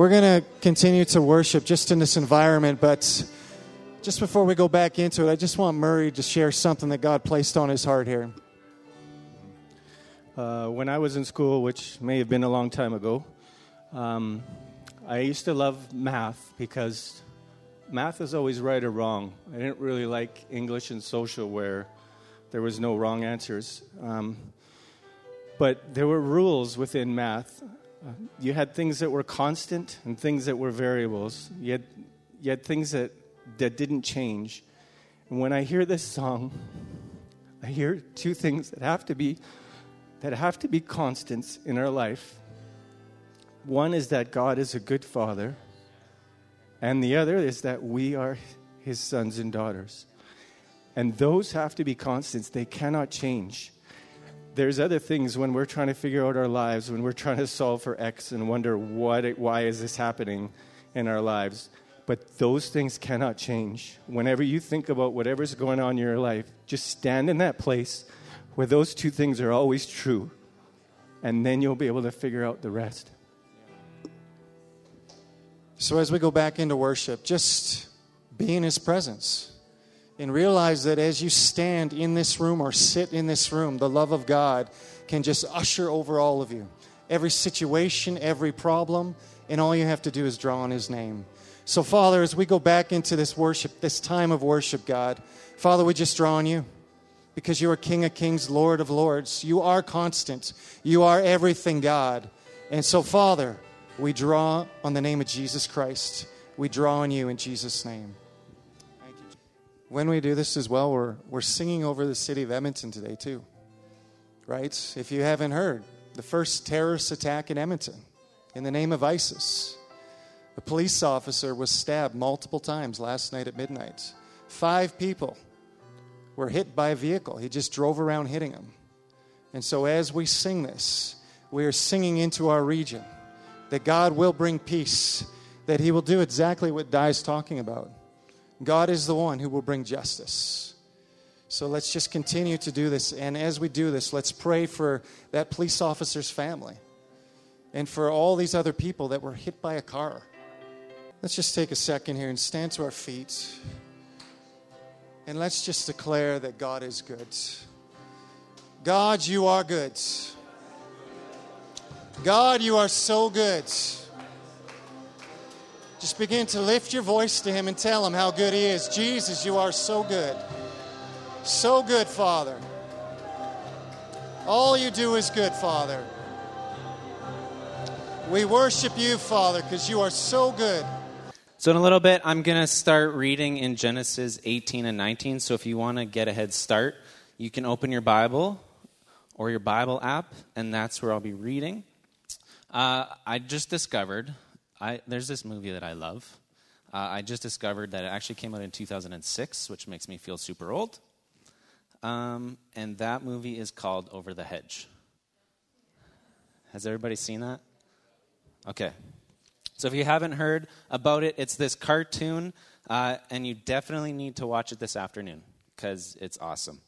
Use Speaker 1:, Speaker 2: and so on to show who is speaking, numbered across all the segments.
Speaker 1: We're going to continue to worship just in this environment, but just before we go back into it, I just want Murray to share something that God placed on his heart here.
Speaker 2: Uh, when I was in school, which may have been a long time ago, um, I used to love math because math is always right or wrong. I didn't really like English and social where there was no wrong answers. Um, but there were rules within math. You had things that were constant and things that were variables. You had, you had things that, that didn't change. And when I hear this song, I hear two things that have to be that have to be constants in our life. One is that God is a good father, and the other is that we are his sons and daughters. And those have to be constants, they cannot change. There's other things when we're trying to figure out our lives, when we're trying to solve for X and wonder what, why is this happening in our lives. But those things cannot change. Whenever you think about whatever's going on in your life, just stand in that place where those two things are always true, and then you'll be able to figure out the rest.
Speaker 1: So, as we go back into worship, just be in His presence and realize that as you stand in this room or sit in this room, the love of God can just usher over all of you. Every situation, every problem, and all you have to do is draw on His name. So, Father, as we go back into this worship, this time of worship, God, Father, we just draw on you because you are King of Kings, Lord of Lords. You are constant. You are everything, God. And so, Father, we draw on the name of Jesus Christ. We draw on you in Jesus' name. When we do this as well, we're, we're singing over the city of Edmonton today, too. Right? If you haven't heard, the first terrorist attack in Edmonton in the name of ISIS. A police officer was stabbed multiple times last night at midnight. Five people were hit by a vehicle. He just drove around hitting them. And so, as we sing this, we are singing into our region that God will bring peace, that He will do exactly what Di is talking about. God is the one who will bring justice. So let's just continue to do this. And as we do this, let's pray for that police officer's family and for all these other people that were hit by a car. Let's just take a second here and stand to our feet. And let's just declare that God is good. God, you are good. God, you are so good. Just begin to lift your voice to Him and tell Him how good He is. Jesus, you are so good. So good, Father. All you do is good, Father. We worship you, Father, because you are so good.
Speaker 3: So, in a little bit, I'm going to start reading in Genesis 18 and 19. So, if you want to get a head start, you can open your Bible or your Bible app, and that's where I'll be reading. Uh, I just discovered I, there's this movie that I love. Uh, I just discovered that it actually came out in 2006, which makes me feel super old. Um, and that movie is called Over the Hedge. Has everybody seen that? Okay. So if you haven't heard about it, it's this cartoon, uh, and you definitely need to watch it this afternoon because it's awesome.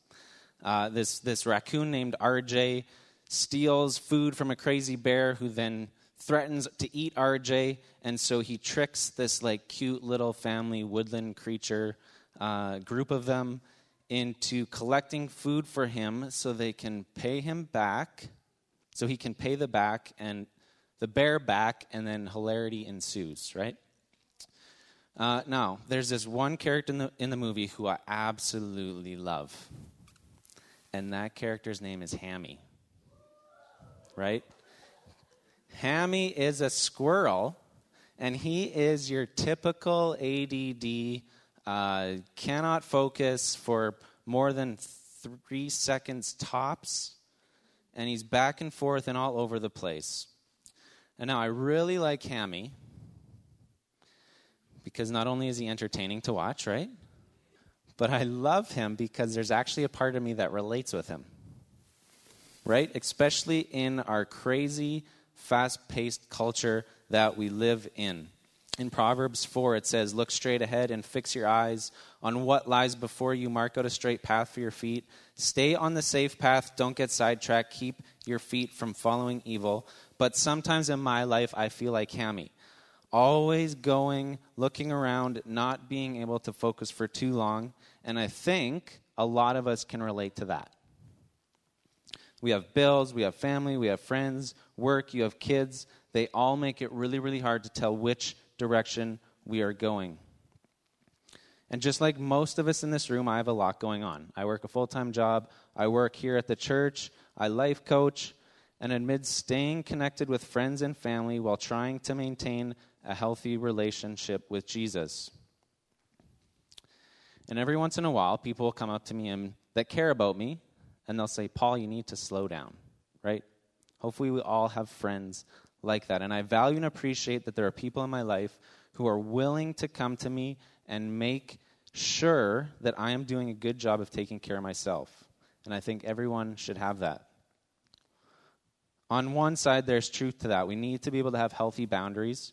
Speaker 3: Uh, this this raccoon named RJ steals food from a crazy bear who then threatens to eat RJ, and so he tricks this like cute little family woodland creature uh, group of them into collecting food for him so they can pay him back, so he can pay the back and the bear back, and then hilarity ensues. Right. Uh, now, there's this one character in the in the movie who I absolutely love, and that character's name is Hammy right? Hammy is a squirrel, and he is your typical ADD, uh, cannot focus for more than three seconds tops, and he's back and forth and all over the place. And now I really like Hammy because not only is he entertaining to watch, right? But I love him because there's actually a part of me that relates with him right? Especially in our crazy, fast paced culture that we live in. In Proverbs 4, it says, Look straight ahead and fix your eyes on what lies before you. Mark out a straight path for your feet. Stay on the safe path. Don't get sidetracked. Keep your feet from following evil. But sometimes in my life, I feel like Hammy. always going, looking around, not being able to focus for too long. And I think a lot of us can relate to that. We have bills, we have family, we have friends, work, you have kids. They all make it really, really hard to tell which direction we are going. And just like most of us in this room, I have a lot going on. I work a full time job, I work here at the church, I life coach, and amid staying connected with friends and family while trying to maintain a healthy relationship with Jesus. And every once in a while, people will come up to me and, that care about me, and they'll say, Paul, you need to slow down, right? Hopefully, we all have friends like that. And I value and appreciate that there are people in my life who are willing to come to me and make sure that I am doing a good job of taking care of myself. And I think everyone should have that. On one side, there's truth to that. We need to be able to have healthy boundaries.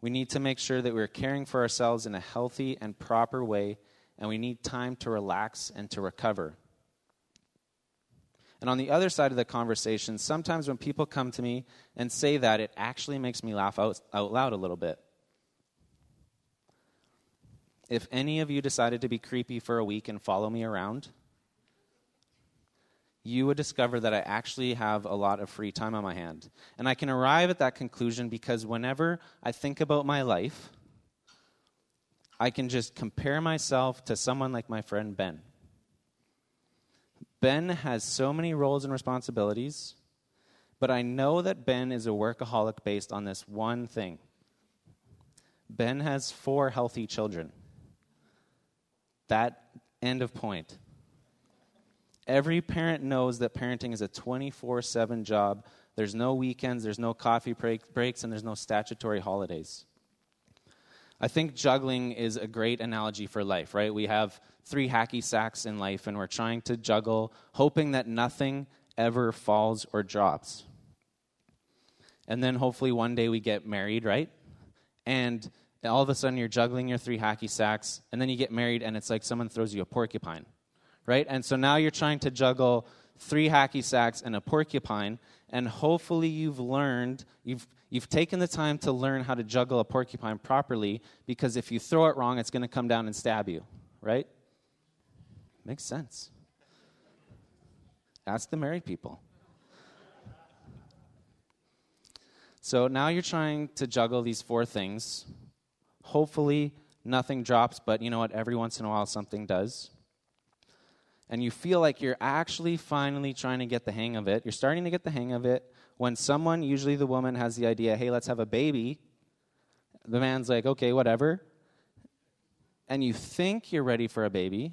Speaker 3: We need to make sure that we're caring for ourselves in a healthy and proper way, and we need time to relax and to recover. And on the other side of the conversation, sometimes when people come to me and say that, it actually makes me laugh out, out loud a little bit. If any of you decided to be creepy for a week and follow me around, you would discover that I actually have a lot of free time on my hand. And I can arrive at that conclusion because whenever I think about my life, I can just compare myself to someone like my friend Ben. Ben has so many roles and responsibilities, but I know that Ben is a workaholic based on this one thing. Ben has four healthy children. That end of point. Every parent knows that parenting is a 24 7 job. There's no weekends, there's no coffee break, breaks, and there's no statutory holidays. I think juggling is a great analogy for life, right? We have three hacky sacks in life, and we're trying to juggle, hoping that nothing ever falls or drops. And then hopefully one day we get married, right? And all of a sudden you're juggling your three hacky sacks, and then you get married, and it's like someone throws you a porcupine right? And so now you're trying to juggle three hacky sacks and a porcupine, and hopefully you've learned, you've, you've taken the time to learn how to juggle a porcupine properly, because if you throw it wrong, it's going to come down and stab you, right? Makes sense. Ask the married people. So now you're trying to juggle these four things. Hopefully, nothing drops, but you know what? Every once in a while, something does and you feel like you're actually finally trying to get the hang of it, you're starting to get the hang of it when someone, usually the woman, has the idea, hey, let's have a baby. The man's like, okay, whatever. And you think you're ready for a baby,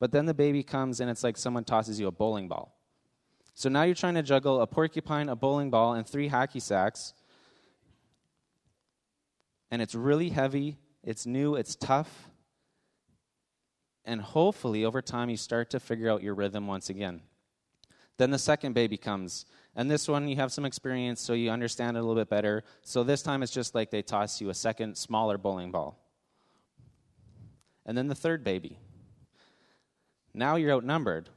Speaker 3: but then the baby comes and it's like someone tosses you a bowling ball. So now you're trying to juggle a porcupine, a bowling ball, and three hacky sacks. And it's really heavy, it's new, it's tough and hopefully over time you start to figure out your rhythm once again. Then the second baby comes. And this one you have some experience, so you understand it a little bit better. So this time it's just like they toss you a second, smaller bowling ball. And then the third baby. Now you're outnumbered.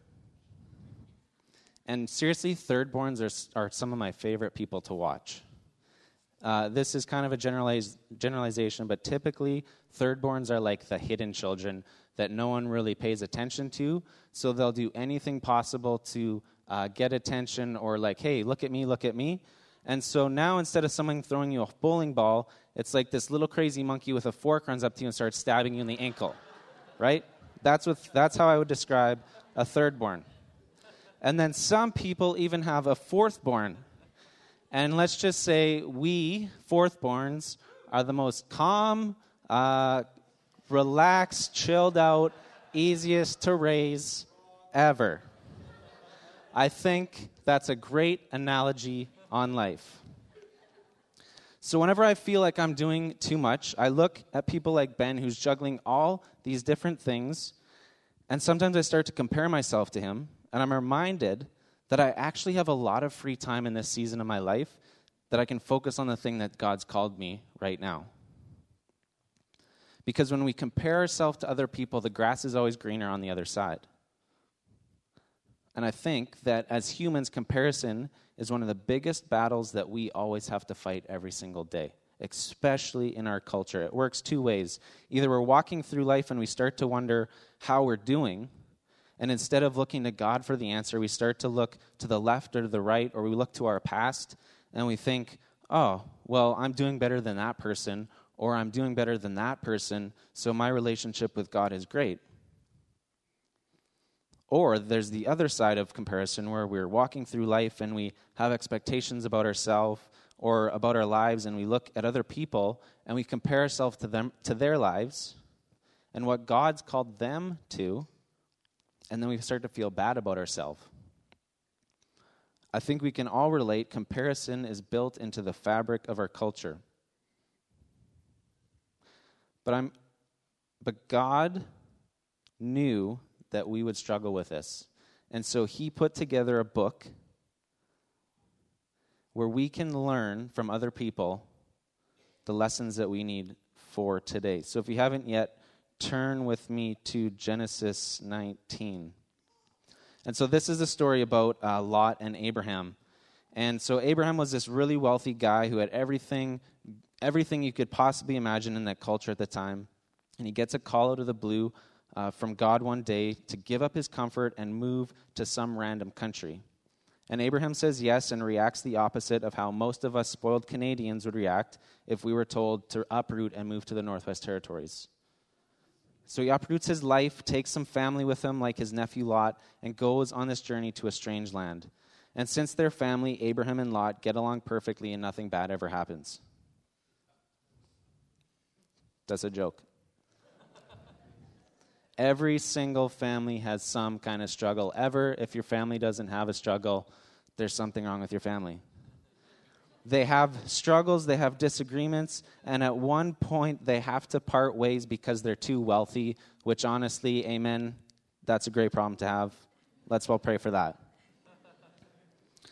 Speaker 3: And seriously, thirdborns are, are some of my favorite people to watch. Uh, this is kind of a generalization, but typically, thirdborns are like the hidden children that no one really pays attention to. So they'll do anything possible to uh, get attention or, like, hey, look at me, look at me. And so now instead of someone throwing you a bowling ball, it's like this little crazy monkey with a fork runs up to you and starts stabbing you in the ankle, right? That's, what, that's how I would describe a thirdborn. And then some people even have a fourthborn. And let's just say we, fourthborns, are the most calm, uh, relaxed, chilled out, easiest to raise ever. I think that's a great analogy on life. So, whenever I feel like I'm doing too much, I look at people like Ben who's juggling all these different things, and sometimes I start to compare myself to him, and I'm reminded that I actually have a lot of free time in this season of my life that I can focus on the thing that God's called me right now. Because when we compare ourselves to other people, the grass is always greener on the other side. And I think that as humans, comparison is one of the biggest battles that we always have to fight every single day. especially in our culture. It works two ways. Either we're walking through life and we start to wonder how we're doing, and instead of looking to God for the answer, we start to look to the left or to the right, or we look to our past and we think, oh, well, I'm doing better than that person, or I'm doing better than that person, so my relationship with God is great. Or there's the other side of comparison where we're walking through life and we have expectations about ourselves or about our lives and we look at other people and we compare ourselves to them to their lives and what God's called them to and then we start to feel bad about ourselves. I think we can all relate comparison is built into the fabric of our culture. But I'm but God knew that we would struggle with this. And so he put together a book where we can learn from other people the lessons that we need for today. So if you haven't yet, turn with me to Genesis 19. And so this is a story about uh, Lot and Abraham. And so Abraham was this really wealthy guy who had everything, everything you could possibly imagine in that culture at the time. And he gets a call out of the blue uh, from God one day to give up his comfort and move to some random country. And Abraham says yes and reacts the opposite of how most of us spoiled Canadians would react if we were told to uproot and move to the Northwest Territories. So he uproots his life, takes some family with him, like his nephew Lot, and goes on this journey to a strange land. And since their family, Abraham and Lot, get along perfectly and nothing bad ever happens. That's a joke. Every single family has some kind of struggle. Ever, if your family doesn't have a struggle, there's something wrong with your family. They have struggles, they have disagreements, and at one point they have to part ways because they're too wealthy, which honestly, amen, that's a great problem to have. Let's all pray for that.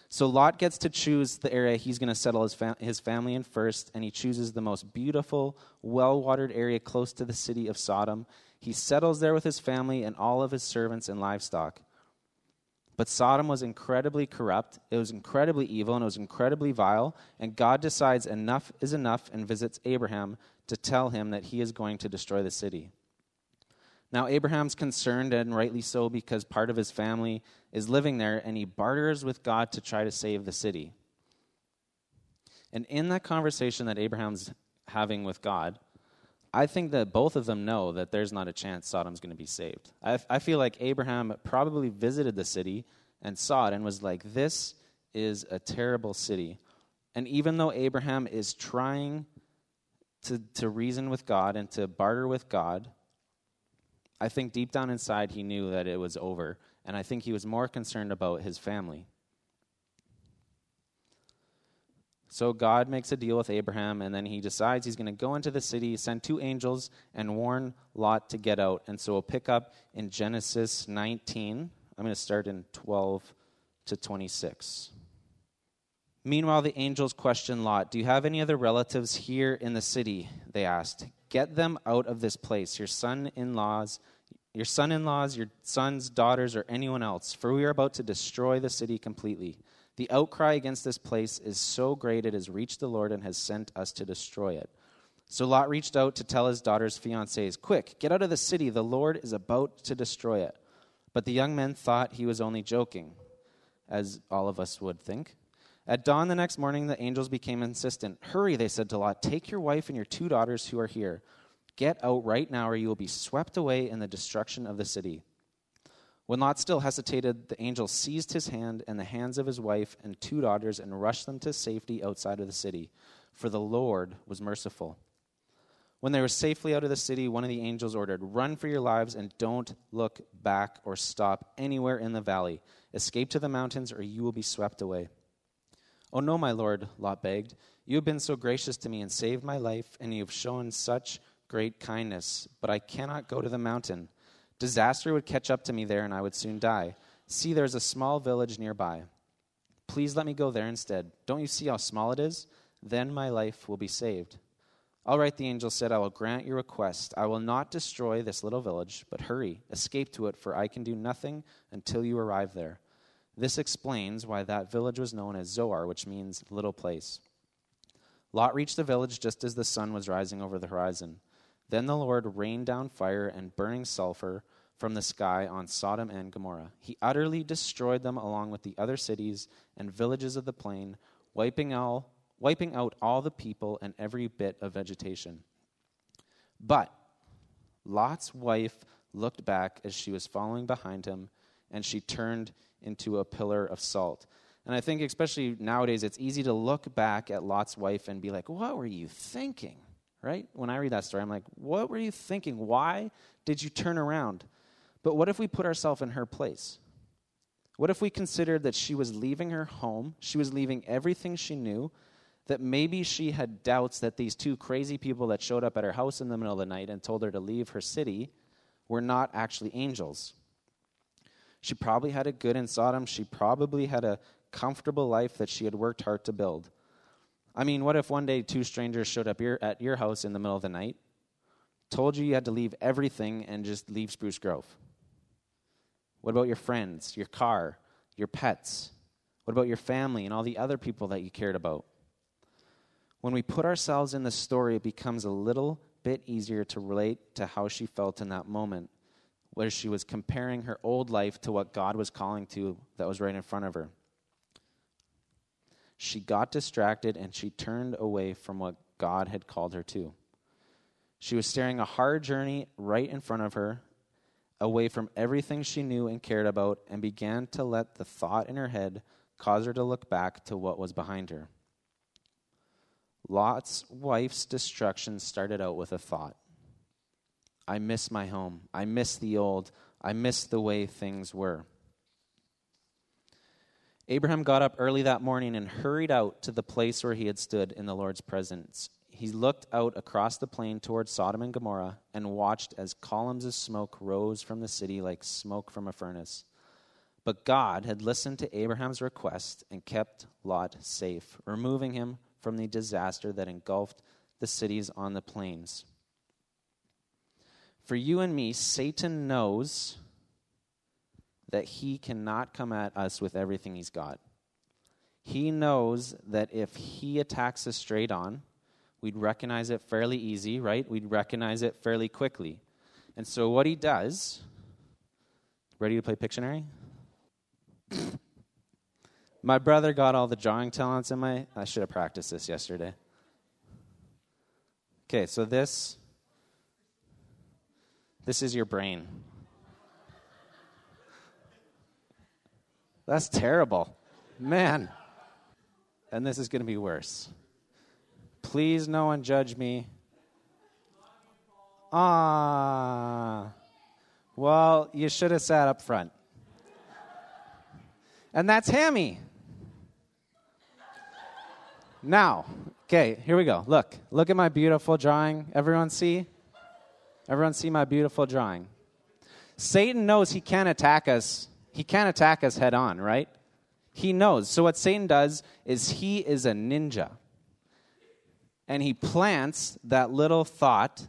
Speaker 3: So Lot gets to choose the area he's going to settle his, fam- his family in first, and he chooses the most beautiful, well watered area close to the city of Sodom. He settles there with his family and all of his servants and livestock. But Sodom was incredibly corrupt, it was incredibly evil, and it was incredibly vile. And God decides enough is enough and visits Abraham to tell him that he is going to destroy the city. Now, Abraham's concerned, and rightly so, because part of his family is living there, and he barters with God to try to save the city. And in that conversation that Abraham's having with God, I think that both of them know that there's not a chance Sodom's going to be saved. I, I feel like Abraham probably visited the city and saw it and was like, this is a terrible city. And even though Abraham is trying to, to reason with God and to barter with God, I think deep down inside he knew that it was over. And I think he was more concerned about his family. So God makes a deal with Abraham, and then he decides he's going to go into the city, send two angels, and warn Lot to get out. And so we'll pick up in Genesis 19. I'm going to start in 12 to 26. Meanwhile, the angels questioned Lot Do you have any other relatives here in the city? They asked. Get them out of this place, your son in laws, your son in laws, your sons, daughters, or anyone else, for we are about to destroy the city completely. The outcry against this place is so great it has reached the Lord and has sent us to destroy it. So Lot reached out to tell his daughter's fiancés, Quick, get out of the city. The Lord is about to destroy it. But the young men thought he was only joking, as all of us would think. At dawn the next morning, the angels became insistent. Hurry, they said to Lot, take your wife and your two daughters who are here. Get out right now, or you will be swept away in the destruction of the city. When Lot still hesitated, the angel seized his hand and the hands of his wife and two daughters and rushed them to safety outside of the city, for the Lord was merciful. When they were safely out of the city, one of the angels ordered, Run for your lives and don't look back or stop anywhere in the valley. Escape to the mountains, or you will be swept away. Oh, no, my Lord, Lot begged. You have been so gracious to me and saved my life, and you have shown such great kindness, but I cannot go to the mountain. Disaster would catch up to me there, and I would soon die. See, there's a small village nearby. Please let me go there instead. Don't you see how small it is? Then my life will be saved. All right, the angel said, I will grant your request. I will not destroy this little village, but hurry, escape to it, for I can do nothing until you arrive there. This explains why that village was known as Zoar, which means little place. Lot reached the village just as the sun was rising over the horizon. Then the Lord rained down fire and burning sulfur from the sky on Sodom and Gomorrah. He utterly destroyed them along with the other cities and villages of the plain, wiping, all, wiping out all the people and every bit of vegetation. But Lot's wife looked back as she was following behind him, and she turned into a pillar of salt. And I think, especially nowadays, it's easy to look back at Lot's wife and be like, What were you thinking? Right? When I read that story, I'm like, What were you thinking? Why did you turn around? But what if we put ourselves in her place? What if we considered that she was leaving her home, she was leaving everything she knew, that maybe she had doubts that these two crazy people that showed up at her house in the middle of the night and told her to leave her city were not actually angels? She probably had it good in Sodom. She probably had a comfortable life that she had worked hard to build. I mean, what if one day two strangers showed up your, at your house in the middle of the night, told you you had to leave everything and just leave Spruce Grove? What about your friends, your car, your pets? What about your family and all the other people that you cared about? When we put ourselves in the story, it becomes a little bit easier to relate to how she felt in that moment, where she was comparing her old life to what God was calling to that was right in front of her she got distracted and she turned away from what God had called her to. She was staring a hard journey right in front of her, away from everything she knew and cared about, and began to let the thought in her head cause her to look back to what was behind her. Lot's wife's destruction started out with a thought I miss my home. I miss the old. I miss the way things were. Abraham got up early that morning and hurried out to the place where he had stood in the Lord's presence. He looked out across the plain toward Sodom and Gomorrah and watched as columns of smoke rose from the city like smoke from a furnace. But God had listened to Abraham's request and kept Lot safe, removing him from the disaster that engulfed the cities on the plains. For you and me, Satan knows that he cannot come at us with everything he's got. He knows that if he attacks us straight on, we'd recognize it fairly easy, right? We'd recognize it fairly quickly. And so what he does, ready to play Pictionary? my brother got all the drawing talents in my I should have practiced this yesterday. Okay, so this this is your brain. That's terrible. Man. And this is going to be worse. Please, no one judge me. Ah. Well, you should have sat up front. And that's Hammy. Now, okay, here we go. Look, look at my beautiful drawing. Everyone see? Everyone see my beautiful drawing. Satan knows he can't attack us he can't attack us head on, right? He knows. So, what Satan does is he is a ninja. And he plants that little thought,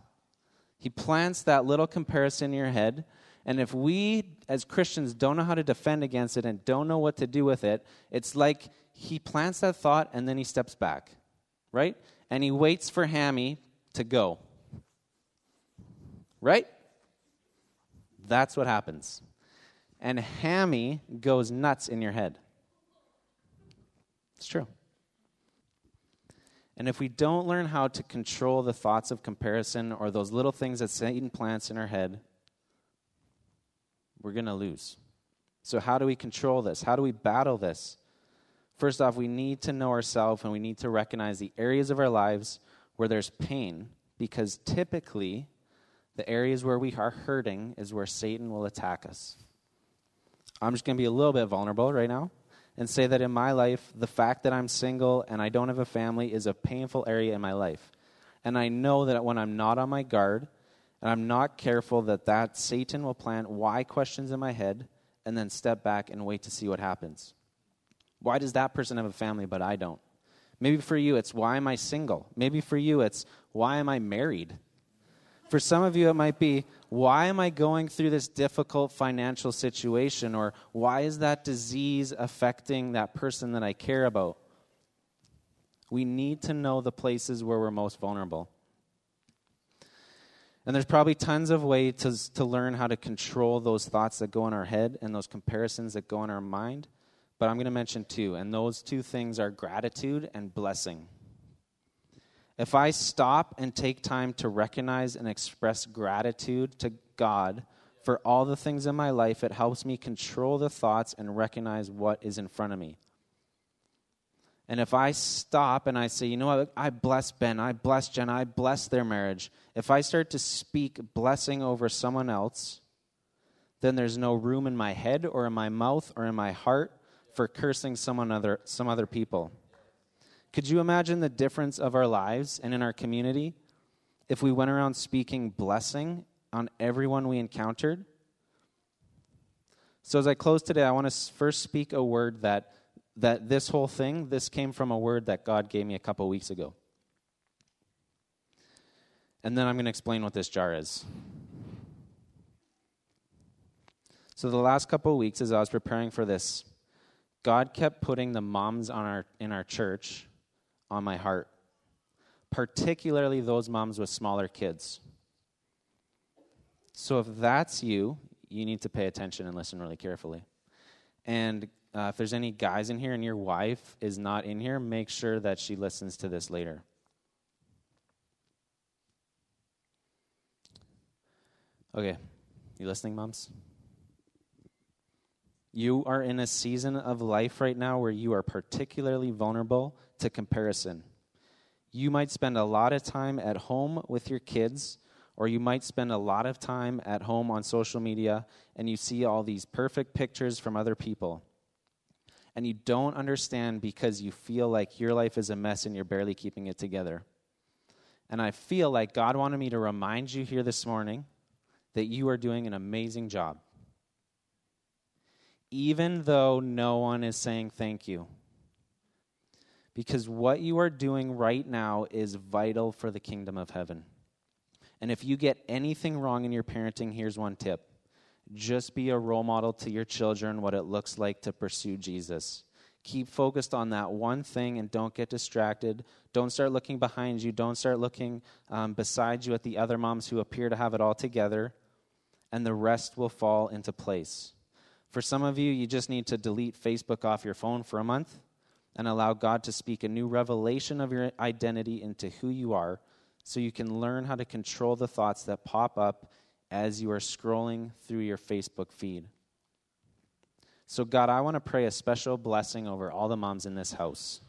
Speaker 3: he plants that little comparison in your head. And if we, as Christians, don't know how to defend against it and don't know what to do with it, it's like he plants that thought and then he steps back, right? And he waits for Hammy to go. Right? That's what happens and hammy goes nuts in your head. It's true. And if we don't learn how to control the thoughts of comparison or those little things that Satan plants in our head, we're going to lose. So, how do we control this? How do we battle this? First off, we need to know ourselves and we need to recognize the areas of our lives where there's pain because typically the areas where we are hurting is where Satan will attack us. I'm just going to be a little bit vulnerable right now and say that in my life, the fact that I'm single and I don't have a family is a painful area in my life. And I know that when I'm not on my guard and I'm not careful, that that Satan will plant why questions in my head and then step back and wait to see what happens. Why does that person have a family but I don't? Maybe for you, it's why am I single? Maybe for you, it's why am I married? For some of you, it might be, why am I going through this difficult financial situation? Or why is that disease affecting that person that I care about? We need to know the places where we're most vulnerable. And there's probably tons of ways to, to learn how to control those thoughts that go in our head and those comparisons that go in our mind. But I'm going to mention two, and those two things are gratitude and blessing. If I stop and take time to recognize and express gratitude to God for all the things in my life, it helps me control the thoughts and recognize what is in front of me. And if I stop and I say, you know what, I bless Ben, I bless Jen, I bless their marriage, if I start to speak blessing over someone else, then there's no room in my head or in my mouth or in my heart for cursing someone other, some other people. Could you imagine the difference of our lives and in our community if we went around speaking blessing on everyone we encountered? So, as I close today, I want to first speak a word that, that this whole thing, this came from a word that God gave me a couple weeks ago. And then I'm going to explain what this jar is. So, the last couple weeks, as I was preparing for this, God kept putting the moms on our, in our church on my heart, particularly those moms with smaller kids. So if that's you, you need to pay attention and listen really carefully. And uh, if there's any guys in here and your wife is not in here, make sure that she listens to this later. Okay, you listening, moms? You are in a season of life right now where you are particularly vulnerable to comparison. You might spend a lot of time at home with your kids, or you might spend a lot of time at home on social media and you see all these perfect pictures from other people. And you don't understand because you feel like your life is a mess and you're barely keeping it together. And I feel like God wanted me to remind you here this morning that you are doing an amazing job even though no one is saying thank you. Because what you are doing right now is vital for the kingdom of heaven. And if you get anything wrong in your parenting, here's one tip just be a role model to your children what it looks like to pursue Jesus. Keep focused on that one thing and don't get distracted. Don't start looking behind you. Don't start looking um, beside you at the other moms who appear to have it all together, and the rest will fall into place. For some of you, you just need to delete Facebook off your phone for a month and allow God to speak a new revelation of your identity into who you are so you can learn how to control the thoughts that pop up as you are scrolling through your Facebook feed. So, God, I want to pray a special blessing over all the moms in this house.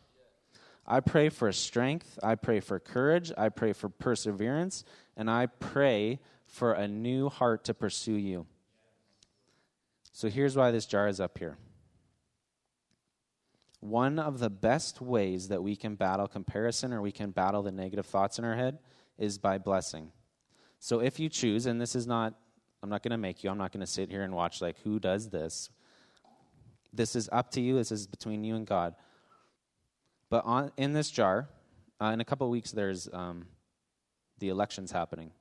Speaker 3: I pray for strength, I pray for courage, I pray for perseverance, and I pray for a new heart to pursue you. So here's why this jar is up here. One of the best ways that we can battle comparison or we can battle the negative thoughts in our head is by blessing. So if you choose, and this is not, I'm not going to make you, I'm not going to sit here and watch like who does this. This is up to you, this is between you and God. But on, in this jar, uh, in a couple weeks, there's um, the elections happening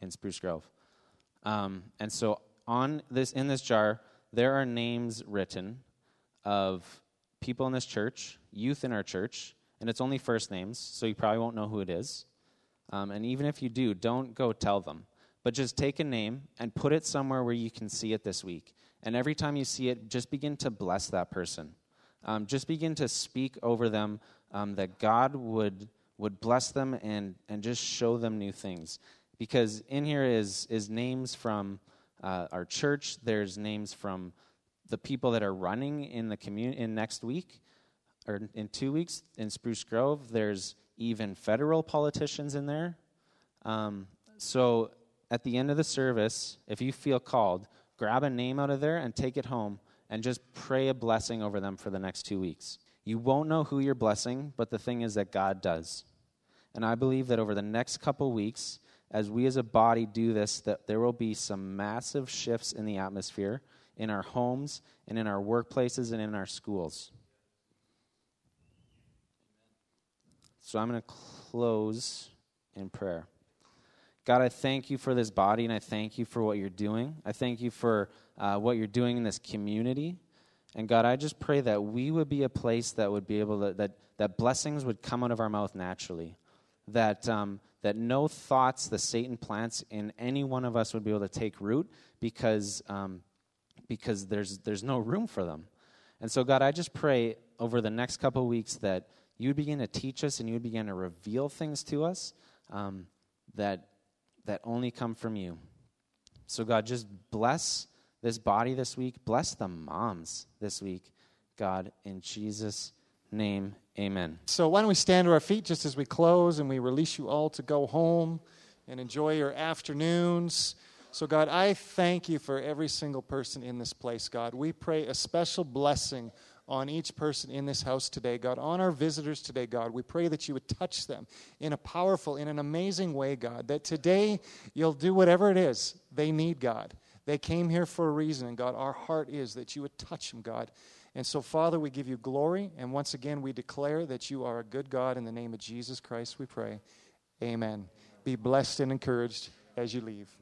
Speaker 3: in Spruce Grove. Um, and so on this in this jar, there are names written of people in this church, youth in our church, and it's only first names, so you probably won't know who it is. Um, and even if you do, don't go tell them. But just take a name and put it somewhere where you can see it this week. And every time you see it, just begin to bless that person. Um, just begin to speak over them um, that God would would bless them and and just show them new things. Because in here is is names from uh, our church. There's names from the people that are running in the community in next week or in two weeks in Spruce Grove. There's even federal politicians in there. Um, so at the end of the service, if you feel called, grab a name out of there and take it home and just pray a blessing over them for the next two weeks. You won't know who you're blessing, but the thing is that God does. And I believe that over the next couple weeks, as we as a body do this, that there will be some massive shifts in the atmosphere in our homes and in our workplaces and in our schools. So I'm going to close in prayer. God, I thank you for this body and I thank you for what you're doing. I thank you for uh, what you're doing in this community. And God, I just pray that we would be a place that would be able to, that, that blessings would come out of our mouth naturally. That, um, that no thoughts that Satan plants in any one of us would be able to take root because, um, because there's, there's no room for them. And so, God, I just pray over the next couple weeks that you would begin to teach us and you would begin to reveal things to us um, that, that only come from you. So, God, just bless this body this week. Bless the moms this week, God, in Jesus' name. Amen.
Speaker 1: So, why don't we stand to our feet just as we close and we release you all to go home and enjoy your afternoons. So, God, I thank you for every single person in this place, God. We pray a special blessing on each person in this house today, God, on our visitors today, God. We pray that you would touch them in a powerful, in an amazing way, God, that today you'll do whatever it is they need, God. They came here for a reason, and God, our heart is that you would touch them, God. And so, Father, we give you glory, and once again, we declare that you are a good God. In the name of Jesus Christ, we pray. Amen. Be blessed and encouraged as you leave.